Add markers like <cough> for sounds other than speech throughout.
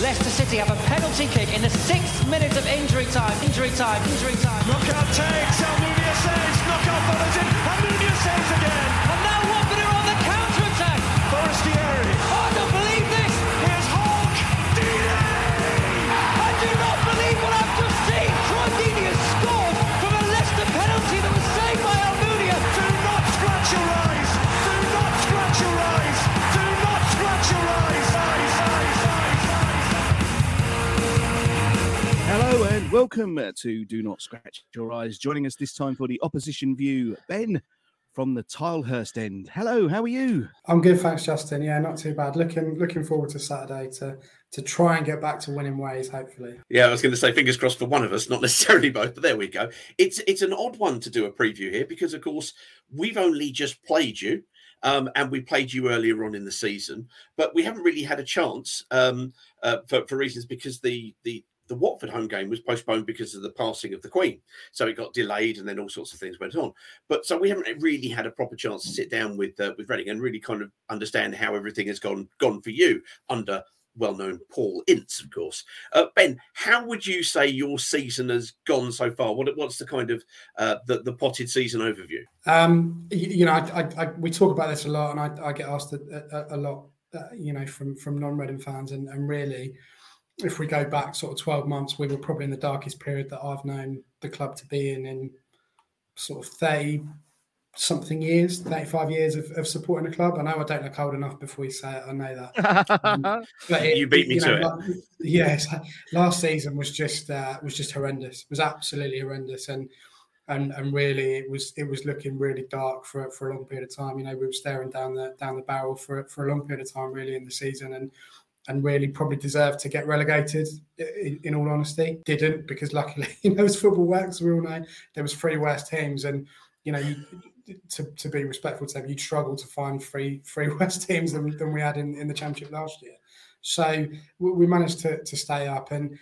Leicester City have a penalty kick in the sixth minute of injury time. Injury time. Injury time. Knockaert takes. Almunia saves. Knockaert follows in. Almunia saves again. And now Watford are on the counter attack. Forestieri. Oh, welcome to Do Not Scratch Your Eyes. Joining us this time for the opposition view, Ben from the Tilehurst end. Hello, how are you? I'm good, thanks, Justin. Yeah, not too bad. Looking looking forward to Saturday to to try and get back to winning ways. Hopefully, Yeah, I was going to say fingers crossed for one of us, not <laughs> necessarily both, but there we go. It's it's an odd one to do a preview here because, of course, we've only just played you, um, and we played you earlier on in the season, but we haven't really had a chance um, uh, for, for reasons because the the the Watford home game was postponed because of the passing of the Queen, so it got delayed, and then all sorts of things went on. But so we haven't really had a proper chance to sit down with uh, with Reading and really kind of understand how everything has gone gone for you under well-known Paul Ince, of course. Uh, ben, how would you say your season has gone so far? What what's the kind of uh, the the potted season overview? um, you, you know, I, I, I, we talk about this a lot, and I, get asked a, a, a lot, uh, you know, from from non-Reading fans, and, and really, if we go back sort of 12 months, we were probably in the darkest period that I've known the club to be in in sort of 30 something years, 35 years of, of supporting the club. I know I don't look old enough before we say it, I know that. Um, <laughs> but You beat me to it. yes, last season was just uh, was just horrendous. It was absolutely horrendous, and and and really it was it was looking really dark for for a long period of time. You know, we were staring down the down the barrel for for a long period of time, really, in the season, and and really probably deserved to get relegated. In, in all honesty, didn't because luckily, <laughs> you know, as football works, we all know there was three worst teams, and you know, you, to, to be respectful to them, you'd struggle to find three three <laughs> worse teams than, than we had in, in the championship last year. So we, we managed to, to stay up, and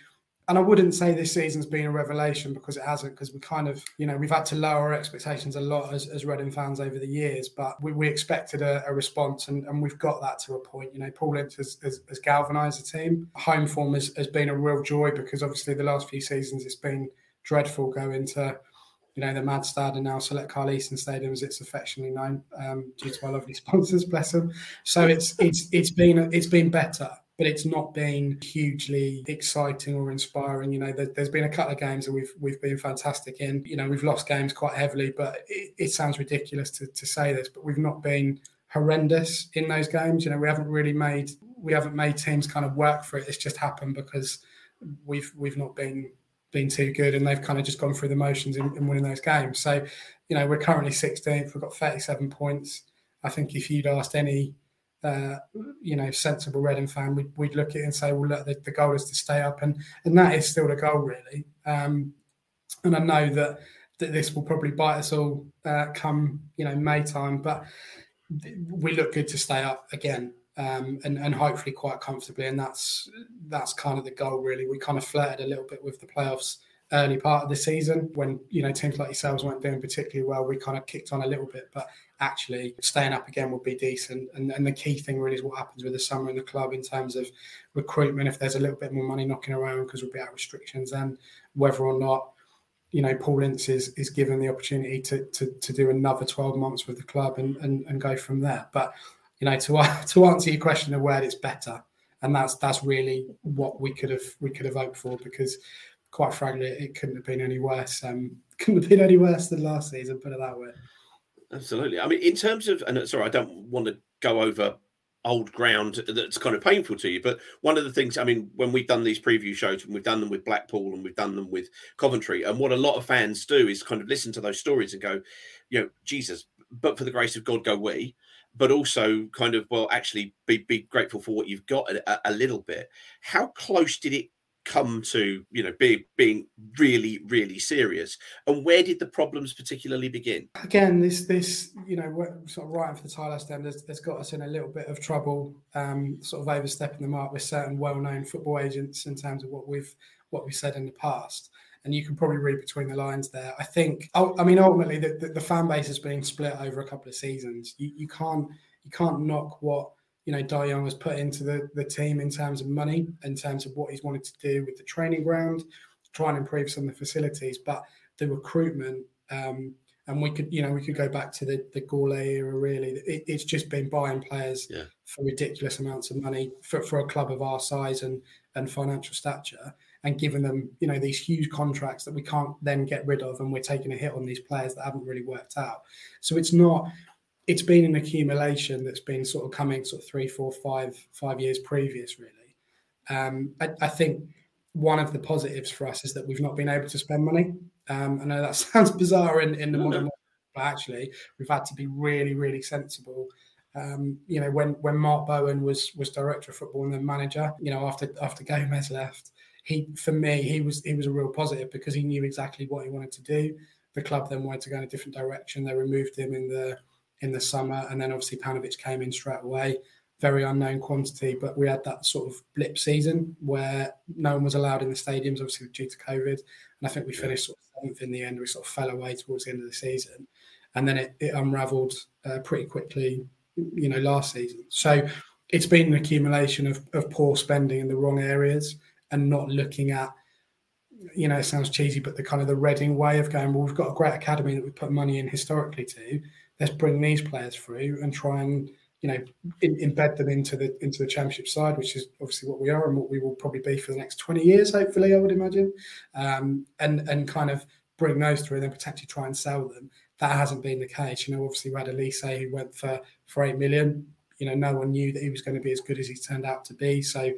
and I wouldn't say this season's been a revelation because it hasn't, because we kind of, you know, we've had to lower our expectations a lot as, as Reading fans over the years, but we, we expected a, a response and, and we've got that to a point. You know, Paul Ince has, has, has galvanised the team. Home form has, has been a real joy because obviously the last few seasons it's been dreadful going to, you know, the Madstad and now Select Car Leasing Stadium as it's affectionately known um, due to our lovely <laughs> sponsors, bless them. So it's it's it's been it's been better but it's not been hugely exciting or inspiring. You know, there, there's been a couple of games that we've we've been fantastic in. You know, we've lost games quite heavily, but it, it sounds ridiculous to, to say this, but we've not been horrendous in those games. You know, we haven't really made we haven't made teams kind of work for it. It's just happened because we've we've not been been too good, and they've kind of just gone through the motions in, in winning those games. So, you know, we're currently 16th. We've got 37 points. I think if you'd asked any uh, you know, sensible Reading fan, we'd, we'd look at it and say, well, look, the, the goal is to stay up, and and that is still the goal, really. Um, and I know that that this will probably bite us all uh, come you know May time, but we look good to stay up again. Um, and, and hopefully quite comfortably, and that's that's kind of the goal. Really, we kind of flirted a little bit with the playoffs early part of the season when you know teams like yourselves weren't doing particularly well. We kind of kicked on a little bit, but actually staying up again would be decent. And, and the key thing really is what happens with the summer in the club in terms of recruitment. If there's a little bit more money knocking around because we'll be out restrictions, and whether or not you know Paul Ince is is given the opportunity to to, to do another 12 months with the club and, and and go from there. But you know to <laughs> to answer your question of where it's better, and that's that's really what we could have we could have hoped for because quite frankly it couldn't have been any worse. Um, <laughs> couldn't have been any worse than last season. Put it that way. Absolutely. I mean, in terms of, and uh, sorry, I don't want to go over old ground that's kind of painful to you. But one of the things, I mean, when we've done these preview shows, and we've done them with Blackpool and we've done them with Coventry, and what a lot of fans do is kind of listen to those stories and go, you know, Jesus, but for the grace of God, go we. But also, kind of, well, actually, be be grateful for what you've got a, a little bit. How close did it come to you know being being really really serious and where did the problems particularly begin again this this you know sort of right for the Tyler stand has, has got us in a little bit of trouble um sort of overstepping the mark with certain well-known football agents in terms of what we've what we've said in the past and you can probably read between the lines there. I think, I mean, ultimately, the, the, the fan base is being split over a couple of seasons. You, you can't you can't knock what you know, Dai Yongge has put into the, the team in terms of money, in terms of what he's wanted to do with the training ground, try and improve some of the facilities. But the recruitment, um, and we could, you know, we could go back to the the Gourlay era. Really, it, it's just been buying players yeah. for ridiculous amounts of money for, for a club of our size and and financial stature, and giving them, you know, these huge contracts that we can't then get rid of, and we're taking a hit on these players that haven't really worked out. So it's not it's been an accumulation that's been sort of coming sort of three, four, five, five years previous, really. Um, I, I, think one of the positives for us is that we've not been able to spend money. Um, I know that <laughs> sounds bizarre in, in the modern world, but actually we've had to be really, really sensible. Um, you know, when when Mark Bowen was was director of football and then manager, you know, after after Gomes left, he for me he was he was a real positive because he knew exactly what he wanted to do. The club then wanted to go in a different direction. They removed him in the in the summer, and then obviously Paunovic came in straight away. Very unknown quantity, but we had that sort of blip season where no one was allowed in the stadiums, obviously due to COVID. And I think we finished sort of seventh in the end. We sort of fell away towards the end of the season, and then it, it unravelled uh, pretty quickly, you know, last season. So it's been an accumulation of, of poor spending in the wrong areas and not looking at you know, it sounds cheesy, but the kind of the Reading way of going, well, we've got a great academy that we put money in historically to let's bring these players through and try and you know in, embed them into the into the championship side, which is obviously what we are and what we will probably be for the next twenty years, hopefully, I would imagine, um, and and kind of bring those through and then potentially try and sell them. That hasn't been the case. You know, obviously we had Olise who went for for eight million. You know, no one knew that he was going to be as good as he turned out to be. So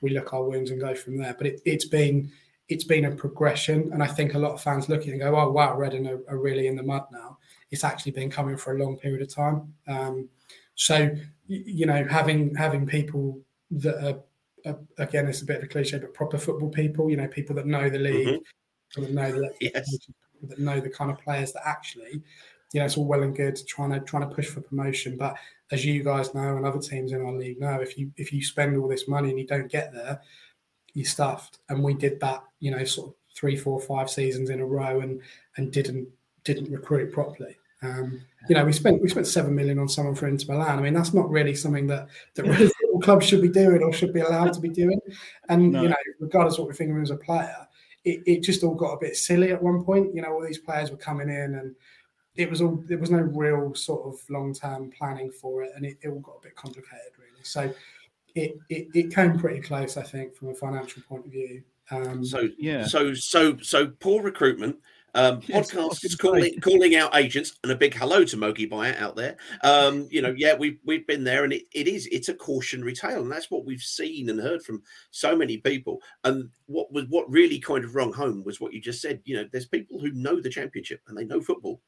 we look our wounds and go from there. But it, it's been it's been a progression, and I think a lot of fans look at it and go, "Oh wow, Reading are, are really in the mud now." It's actually been coming for a long period of time. Um, so you know, having having people that are, again, it's a bit of a cliche, but proper football people. You know, people that know the league, mm-hmm. that know the <laughs> yes. that know the kind of players that actually, you know, it's all well and good trying to trying to push for promotion, but as you guys know and other teams in our league know, if you if you spend all this money and you don't get there, you're stuffed. And we did that, you know, sort of three, four, five seasons in a row, and and didn't didn't recruit properly. Um, you know, we spent we spent seven million on someone for Inter Milan. I mean, that's not really something that that <laughs> really football clubs should be doing or should be allowed to be doing. And no. you know, regardless of what we think of him as a player, it, it just all got a bit silly at one point. You know, all these players were coming in and it was all there was no real sort of long term planning for it, and it, it, all got a bit complicated really. So it, it it came pretty close, I think, from a financial point of view. Um, so yeah, so so so poor recruitment um, <laughs> podcasts calling calling out agents and a big hello to Mogi Bayat out there. Um, you know, yeah, we've we've been there, and it, it is it's a cautionary tale, and that's what we've seen and heard from so many people. And what was what really kind of rung home was what you just said. You know, there's people who know the championship and they know football.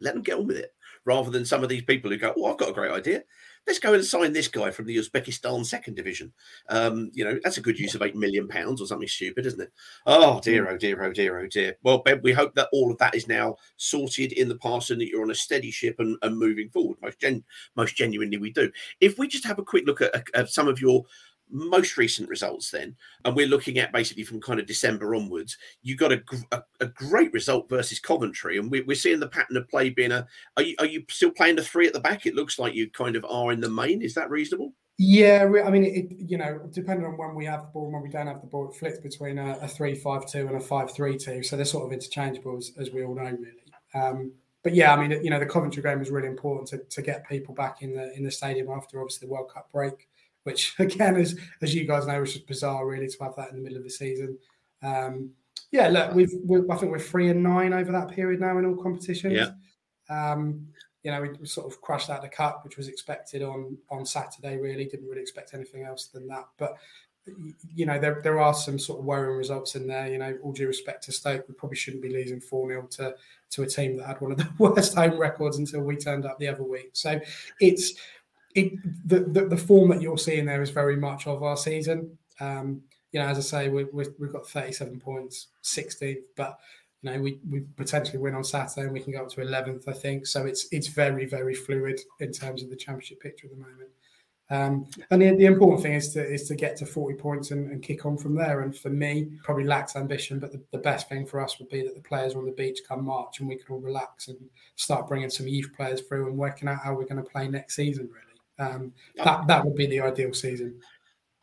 Let them get on with it, rather than some of these people who go, "Oh, I've got a great idea let's go and sign this guy from the Uzbekistan second division. Um, you know, that's a good use of eight million pounds or something stupid, isn't it? Oh dear, oh dear, oh dear, oh dear. Well, Ben, we hope that all of that is now sorted in the past and that you're on a steady ship and, and moving forward. Most gen, most genuinely, we do. If we just have a quick look at, at some of your most recent results then, and we're looking at basically from kind of December onwards, you got a, a, a great result versus Coventry, and we, are seeing the pattern of play being a. Are you, are you still playing the three at the back? It looks like you kind of are in the main. Is that reasonable? Yeah, I mean, it, you know, depending on when we have the ball and when we don't have the ball, it flips between a, a three-five-two and a five-three-two. So they're sort of interchangeable, as, as we all know, really. Um, but yeah, I mean, you know, the Coventry game was really important to, to get people back in the in the stadium after obviously the World Cup break, which <laughs> again, as as you guys know, was just bizarre, really, to have that in the middle of the season. Um, yeah, look, we've we, I think we're three and nine over that period now in all competitions. Yeah. Um, you know, we, we sort of crashed out the cup, which was expected on on Saturday. Really, didn't really expect anything else than that. But you know, there, there are some sort of worrying results in there. You know, all due respect to Stoke, we probably shouldn't be losing 4 0 to, to a team that had one of the <laughs> worst home records until we turned up the other week. So it's it the, the, the form that you're seeing there is very much of our season. Um, you know, as I say, we, we, we've got 37 points, 16th, but you know, we, we potentially win on Saturday and we can go up to 11th, I think. So it's it's very, very fluid in terms of the championship picture at the moment. Um, and the, the, important thing is to is to get to 40 points and, and, kick on from there. And for me, probably lacks ambition, but the, the, best thing for us would be that the players are on the beach come March and we can all relax and start bringing some youth players through and working out how we're going to play next season, really. Um, that, that would be the ideal season.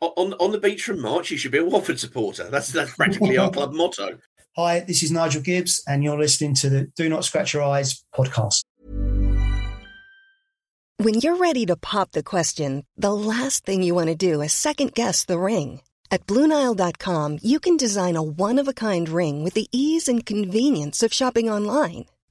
On, on the beach from March, you should be a Watford supporter. That's, that's practically our <laughs> club motto. Hi, this is Nigel Gibbs, and you're listening to the Do Not Scratch Your Eyes podcast. When you're ready to pop the question, the last thing you want to do is second guess the ring. At Bluenile.com, you can design a one of a kind ring with the ease and convenience of shopping online.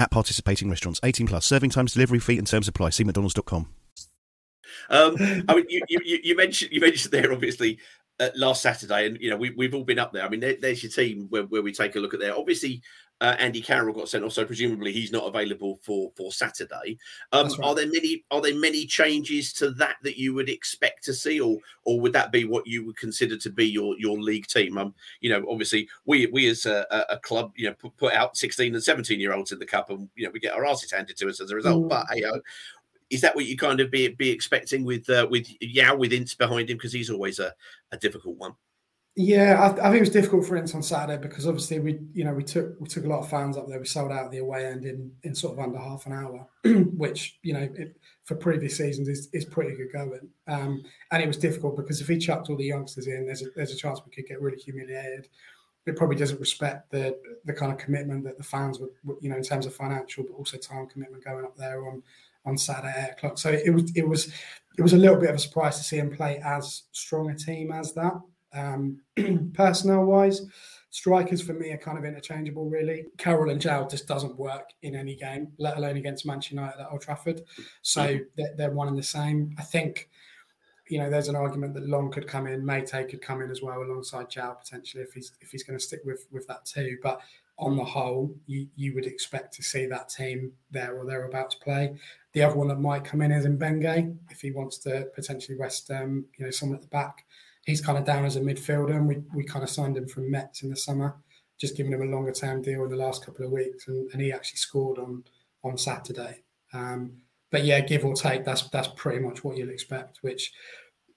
At participating restaurants, 18 plus, serving times, delivery fee, and terms apply. See McDonald's.com. Um, I mean, you, you, you, mentioned you mentioned there obviously uh, last Saturday, and you know we, we've all been up there. I mean, there, there's your team where, where we take a look at there. Obviously, uh, Andy Carroll got sent off, so presumably he's not available for for Saturday. Um, right. Are there many are there many changes to that that you would expect to see, or or would that be what you would consider to be your your league team? Um, you know, obviously we we as a, a club, you know, put, put, out sixteen and seventeen year olds in the cup, and you know we get our asses handed to us as a result. Mm. But hey, uh, is that what you kind of be be expecting with uh, with João with Ince behind him because he's always a, a difficult one. Yeah, I, I, think it was difficult for Ince on Saturday because obviously we, you know, we took we took a lot of fans up there. We sold out the away end in in sort of under half an hour, <clears throat> which you know it, for previous seasons is, is pretty good going. Um, and it was difficult because if he chucked all the youngsters in, there's a, there's a chance we could get really humiliated. It probably doesn't respect the the kind of commitment that the fans would, you know, in terms of financial, but also time commitment going up there on on Saturday at eight o'clock. So it was it was it was a little bit of a surprise to see him play as strong a team as that. Um, <clears throat> personnel wise, strikers for me are kind of interchangeable, really. Carroll and João just doesn't work in any game, let alone against Manchester United at Old Trafford. So they're, they're one and the same. I think, you know, there's an argument that Long could come in, Meite could come in as well alongside João potentially if he's if he's going to stick with with that too. But on the whole, you, you would expect to see that team there or thereabouts play. The other one that might come in is in Mbengue if he wants to potentially rest, um, you know, someone at the back he's kind of down as a midfielder, and we, we kind of signed him from Metz in the summer, just giving him a longer term deal in the last couple of weeks, and, and he actually scored on on Saturday. Um, but yeah, give or take, that's that's pretty much what you'll expect, which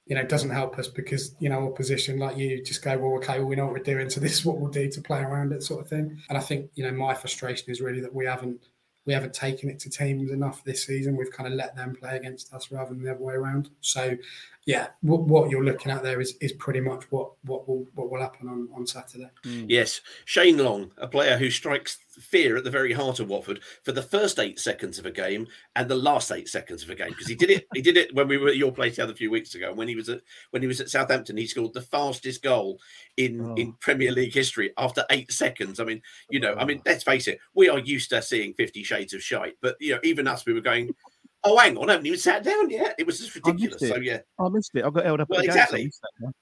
you know doesn't help us because you know opposition like you just go well okay well we know what we're doing so <laughs> this is what we'll do to play around it sort of thing. And i think you know my frustration is really that we haven't we haven't taken it to teams enough this season. We've kind of let them play against us rather than the other way around. So yeah, what, what, you're looking at there is, is pretty much what what will what will happen on, on Saturday. Mm. Yes, Shane Long, a player who strikes fear at the very heart of Watford for the first eight seconds of a game and the last eight seconds of a game because he did it. he did it when we were at your place the other few weeks ago. When he was at when he was at Southampton, he scored the fastest goal in oh. in Premier League history after eight seconds. I mean, you know, oh. I mean, let's face it, we are used to seeing Fifty Shades of Shite, but you know, even us, we were going Oh, hang on, I haven't even sat down yet. It was just ridiculous. So yeah, I missed it. I got held up Well, at the gates. I exactly.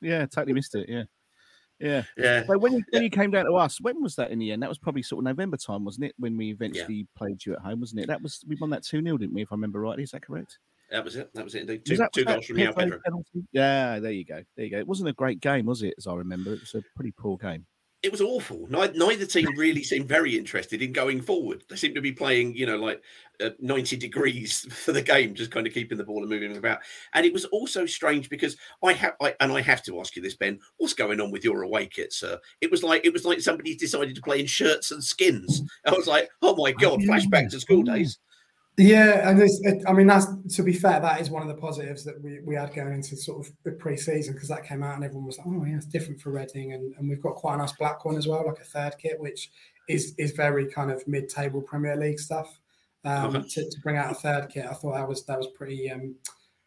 Yeah, totally missed it. Yeah. Yeah. yeah. So when you, when you came down to us, when was that in the end? That was probably sort of November time, wasn't it? When we eventually played you at home, wasn't it? That was we won that two 0 didn't we? If I remember rightly, is that correct? That was it. That was it indeed. Was Two, that- two was goals from Pedro. Yeah, there you go. There you go. It wasn't a great game, was it? As I remember, it was a pretty poor game. It was awful. Neither, neither team really seemed very interested in going forward. They seemed to be playing, you know, like uh, 90 degrees <laughs> for the game, just kind of keeping the ball and moving about. And it was also strange because I have, I, and I have to ask you this, Ben, what's going on with your away kit, sir? It was like it was like somebody decided to play in shirts and skins. I was like, oh my god, flashback to school days. Yeah, and there's, it, I mean, that's to be fair, that is one of the positives that we, we had going into sort of the pre-season because that came out and everyone was like, oh yeah, it's different for Reading, and, and we've got quite a nice black one as well, like a third kit, which is is very kind of mid-table Premier League stuff. Um, Okay. to, to bring out a third kit, I thought that was that was pretty um,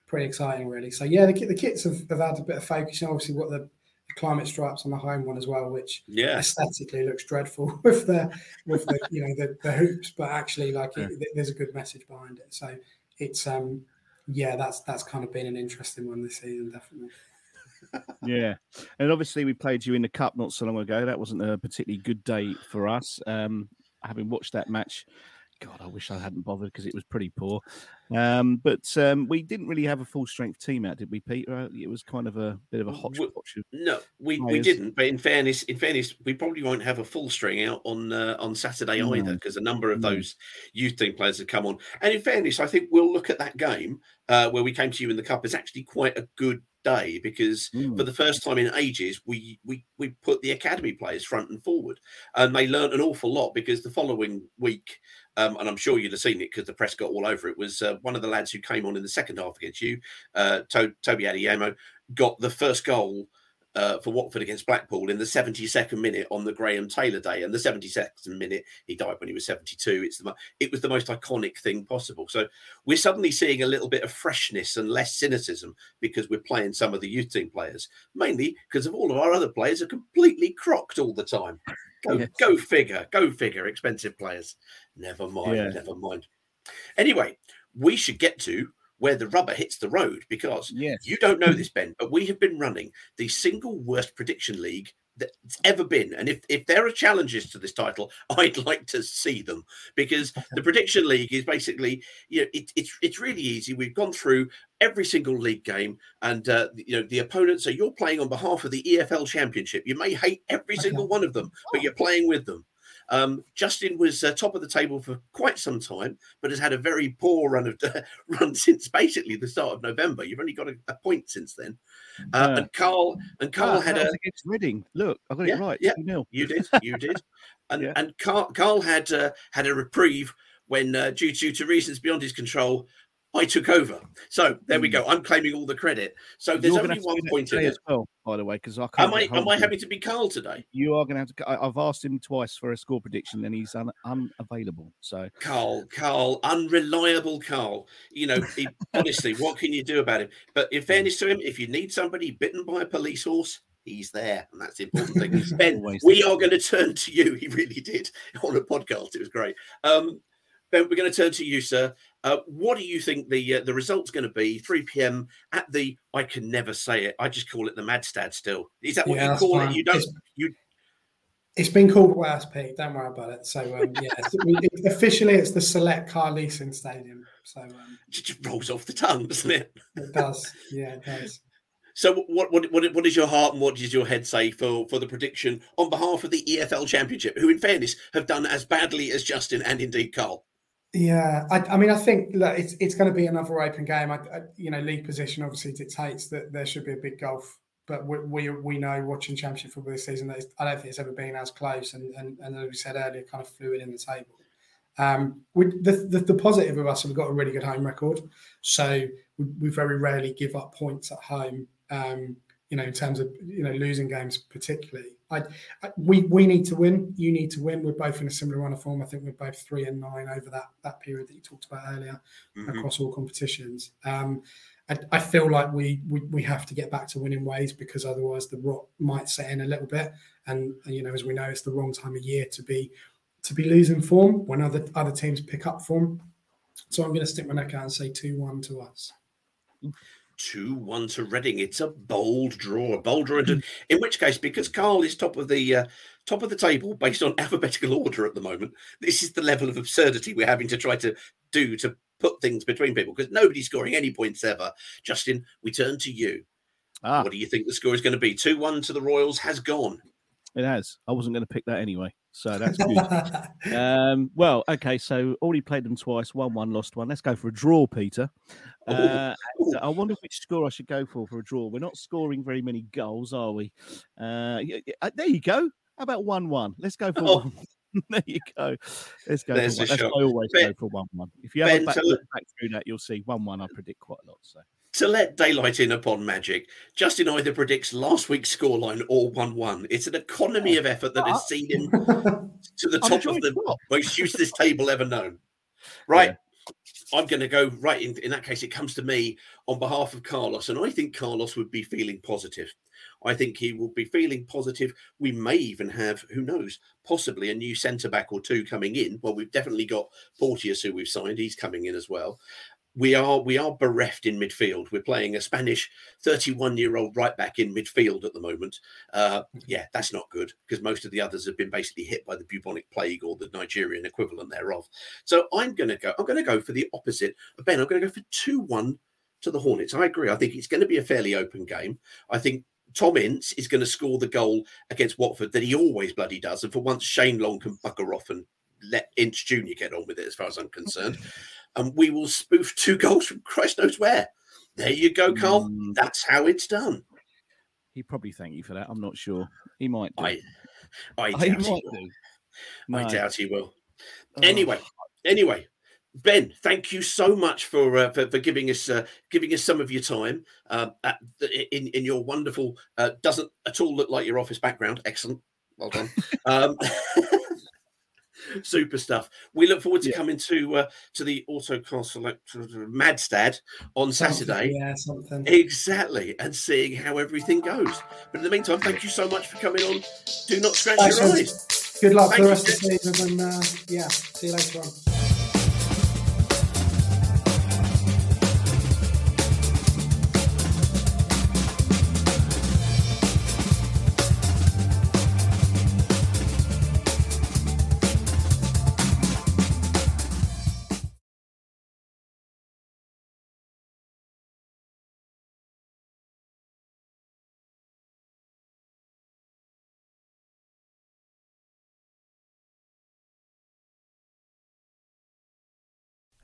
pretty exciting, really. So yeah, the, the kits have, have had a bit of focus, and obviously what the, the climate stripes on the home one as well, which Yeah. aesthetically looks dreadful <laughs> with the with the you know the, the hoops, but actually like it, there's a good message behind it. So it's um yeah, that's that's kind of been an interesting one this season, definitely. <laughs> Yeah, and obviously we played you in the cup not so long ago. That wasn't a particularly good day for us. Um, having watched that match, God, I wish I hadn't bothered because it was pretty poor. Um, but um, we didn't really have a full strength team out, did we, Peter? It was kind of a bit of a hodgepodge. No, we, we didn't. But in fairness, in fairness, we probably won't have a full string out on uh, on Saturday No. either because a number of No. those youth team players have come on. And in fairness, I think we'll look at that game uh, where we came to you in the cup as actually quite a good day because Mm. for the first time in ages we we we put the academy players front and forward and they learned an awful lot because the following week um, and I'm sure you'd have seen it because the press got all over it was uh, one of the lads who came on in the second half against you uh, to- Toby Adeyemo got the first goal uh, for Watford against Blackpool in the 72nd minute on the Graham Taylor day, and the 72nd minute he died when he was 72. It's the it was the most iconic thing possible. So we're suddenly seeing a little bit of freshness and less cynicism because we're playing some of the youth team players, mainly because of all of our other players are completely crocked all the time. Go, Yes. go figure, go figure. Expensive players. Never mind, Yeah. never mind. Anyway, we should get to where the rubber hits the road because Yes. you don't know this, Ben, but we have been running the single worst prediction league that's ever been. And if, if there are challenges to this title, <laughs> I'd like to see them because the <laughs> prediction league is basically, you know, it, it's it's really easy. We've gone through every single league game, and uh, you know the opponents are you're playing on behalf of the EFL Championship. You may hate every <laughs> single one of them, but you're playing with them. Um, Justin was uh, top of the table for quite some time, but has had a very poor run of <laughs> run since basically the start of November. You've only got a, a point since then. Uh, Yeah. And Carl and Carl Ah, had a against Reading. Look, I got Yeah, it right. yeah. 2-0. you <laughs> did, you did, and Yeah. and Carl, Carl had uh, had a reprieve when, uh, due to to reasons beyond his control, I took over. So there we go. I'm claiming all the credit. So there's Hmm. Only one point in it. as well, by the way, because I can't. Am I am I having to be Carl today? You are going to have to. I- I've asked him twice for a score prediction, and he's un, unavailable. So Carl, Carl, unreliable Carl. You know, he, honestly, <laughs> what can you do about him? But in fairness to him, if you need somebody bitten by a police horse, he's there, and that's the important thing. <laughs> ben, we are going to turn to you. <laughs> He really did on a podcast. It was great. Um, ben, we're going to turn to you, sir. Uh, what do you think the uh, the result's going to be? 3 p.m. at the I can never say it. I just call it the Madstad. Still, is that what Yeah, you call fine. it? You don't. It's- You It's been called Pete. Don't worry about it. So um, yeah, it's- officially it's the Select Car Leasing Stadium. So um, it just rolls off the tongue, doesn't it? it does. Yeah, it does. So what what what what is your heart and what does your head say for for the prediction on behalf of the EFL Championship, who in fairness have done as badly as Justin and indeed Carl? Yeah, I, I mean, I think look, it's it's going to be another open game. I, I, you know, league position obviously dictates that there should be a big gulf, but we we, we know watching Championship football this season that I don't think it's ever been as close, and, and and as we said earlier, kind of fluid in the table. Um, we, the, the the positive of us, we've got a really good home record, so we, we very rarely give up points at home. Um, you know, in terms of you know losing games, particularly. I, I, we we need to win. You need to win. We're both in a similar run of form. I think we're both three and nine over that that period that you talked about earlier Mhm. across all competitions. Um, I, I feel like we, we we have to get back to winning ways because otherwise the rot might set in a little bit. And, and you know, as we know, it's the wrong time of year to be to be losing form when other other teams pick up form. So I'm going to stick my neck out and say two one to us. Two one to Reading. It's a bold draw, a bold draw. Into, in which case, because Carl is top of the uh, top of the table based on <laughs> alphabetical order at the moment, this is the level of absurdity we're having to try to do to put things between people because nobody's scoring any points ever. Justin, we turn to you. Ah. What do you think the score is going to be? Two one to the Royals has gone. It has. I wasn't going to pick that anyway, so that's good. <laughs> um, well, okay, so already played them twice. One, one, lost one. Let's go for a draw, Peter. Uh, I wonder which score I should go for for a draw. We're not scoring very many goals, are we? Uh, uh, there you go. How about one-one? Let's go for Oh. one. <laughs> there you go. Let's go. There's for one. That's. I always Ben- go for one-one. If you have a back, look back through that, you'll see one-one. I predict quite a lot. So. To let daylight in upon magic, Justin either predicts last week's scoreline or 1 1. It's an economy of effort that has seen him <laughs> to the top of the most useless <laughs> table ever known. Right. I'm going to go right in. In that case, it comes to me on behalf of Carlos, and I think Carlos would be feeling positive. I think he will be feeling positive. We may even have, who knows, possibly a new centre back or two coming in. Well, we've definitely got Porteous, who we've signed. He's coming in as well. We are we are bereft in midfield. We're playing a Spanish 31 year old right back in midfield at the moment. Uh, yeah, that's not good because most of the others have been basically hit by the bubonic plague or the Nigerian equivalent thereof. So I'm going to go. I'm going to go for the opposite. Ben, I'm going to go for two one to the Hornets. I agree. I think it's going to be a fairly open game. I think Tom Ince is going to score the goal against Watford that he always bloody does. And for once, Shane Long can bugger off and let Ince Jr. get on with it, as far as I'm concerned. <laughs> And we will spoof two <laughs> goals from Christ knows where. There you go, Carl. That's how it's done. He'd probably thank you for that. I'm not sure. He might. Do. I, I he doubt he will. do. I doubt he will. Oh. Anyway, anyway, Ben, thank you so much for uh, for, for giving us uh, giving us some of your time uh, the, in in your wonderful uh, doesn't at all look like your office background. Excellent, well done. <laughs> um, <laughs> super stuff. We look forward to coming to uh, to the Select Madstad on Something, Saturday. Yeah, something. Exactly, and seeing how everything goes. But in the meantime, thank you so much for coming on. Do not scratch Thanks, your eyes. Good luck Thank for the you, rest of the season, and uh, yeah, see you later on.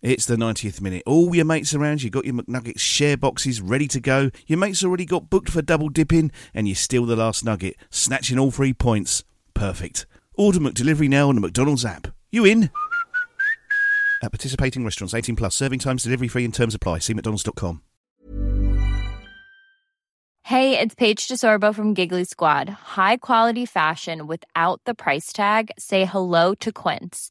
It's the 90th minute. All your mates around, you got your McNuggets share boxes ready to go. Your mates already got booked for double dipping, and you steal the last nugget, snatching all three points. Perfect. Order McDelivery now on the McDonald's app. You in? At participating restaurants, 18 plus, serving times, delivery free, and terms apply. See McDonald's.com. Hey, it's Paige DeSorbo from Giggly Squad. High quality fashion without the price tag. Say hello to Quince.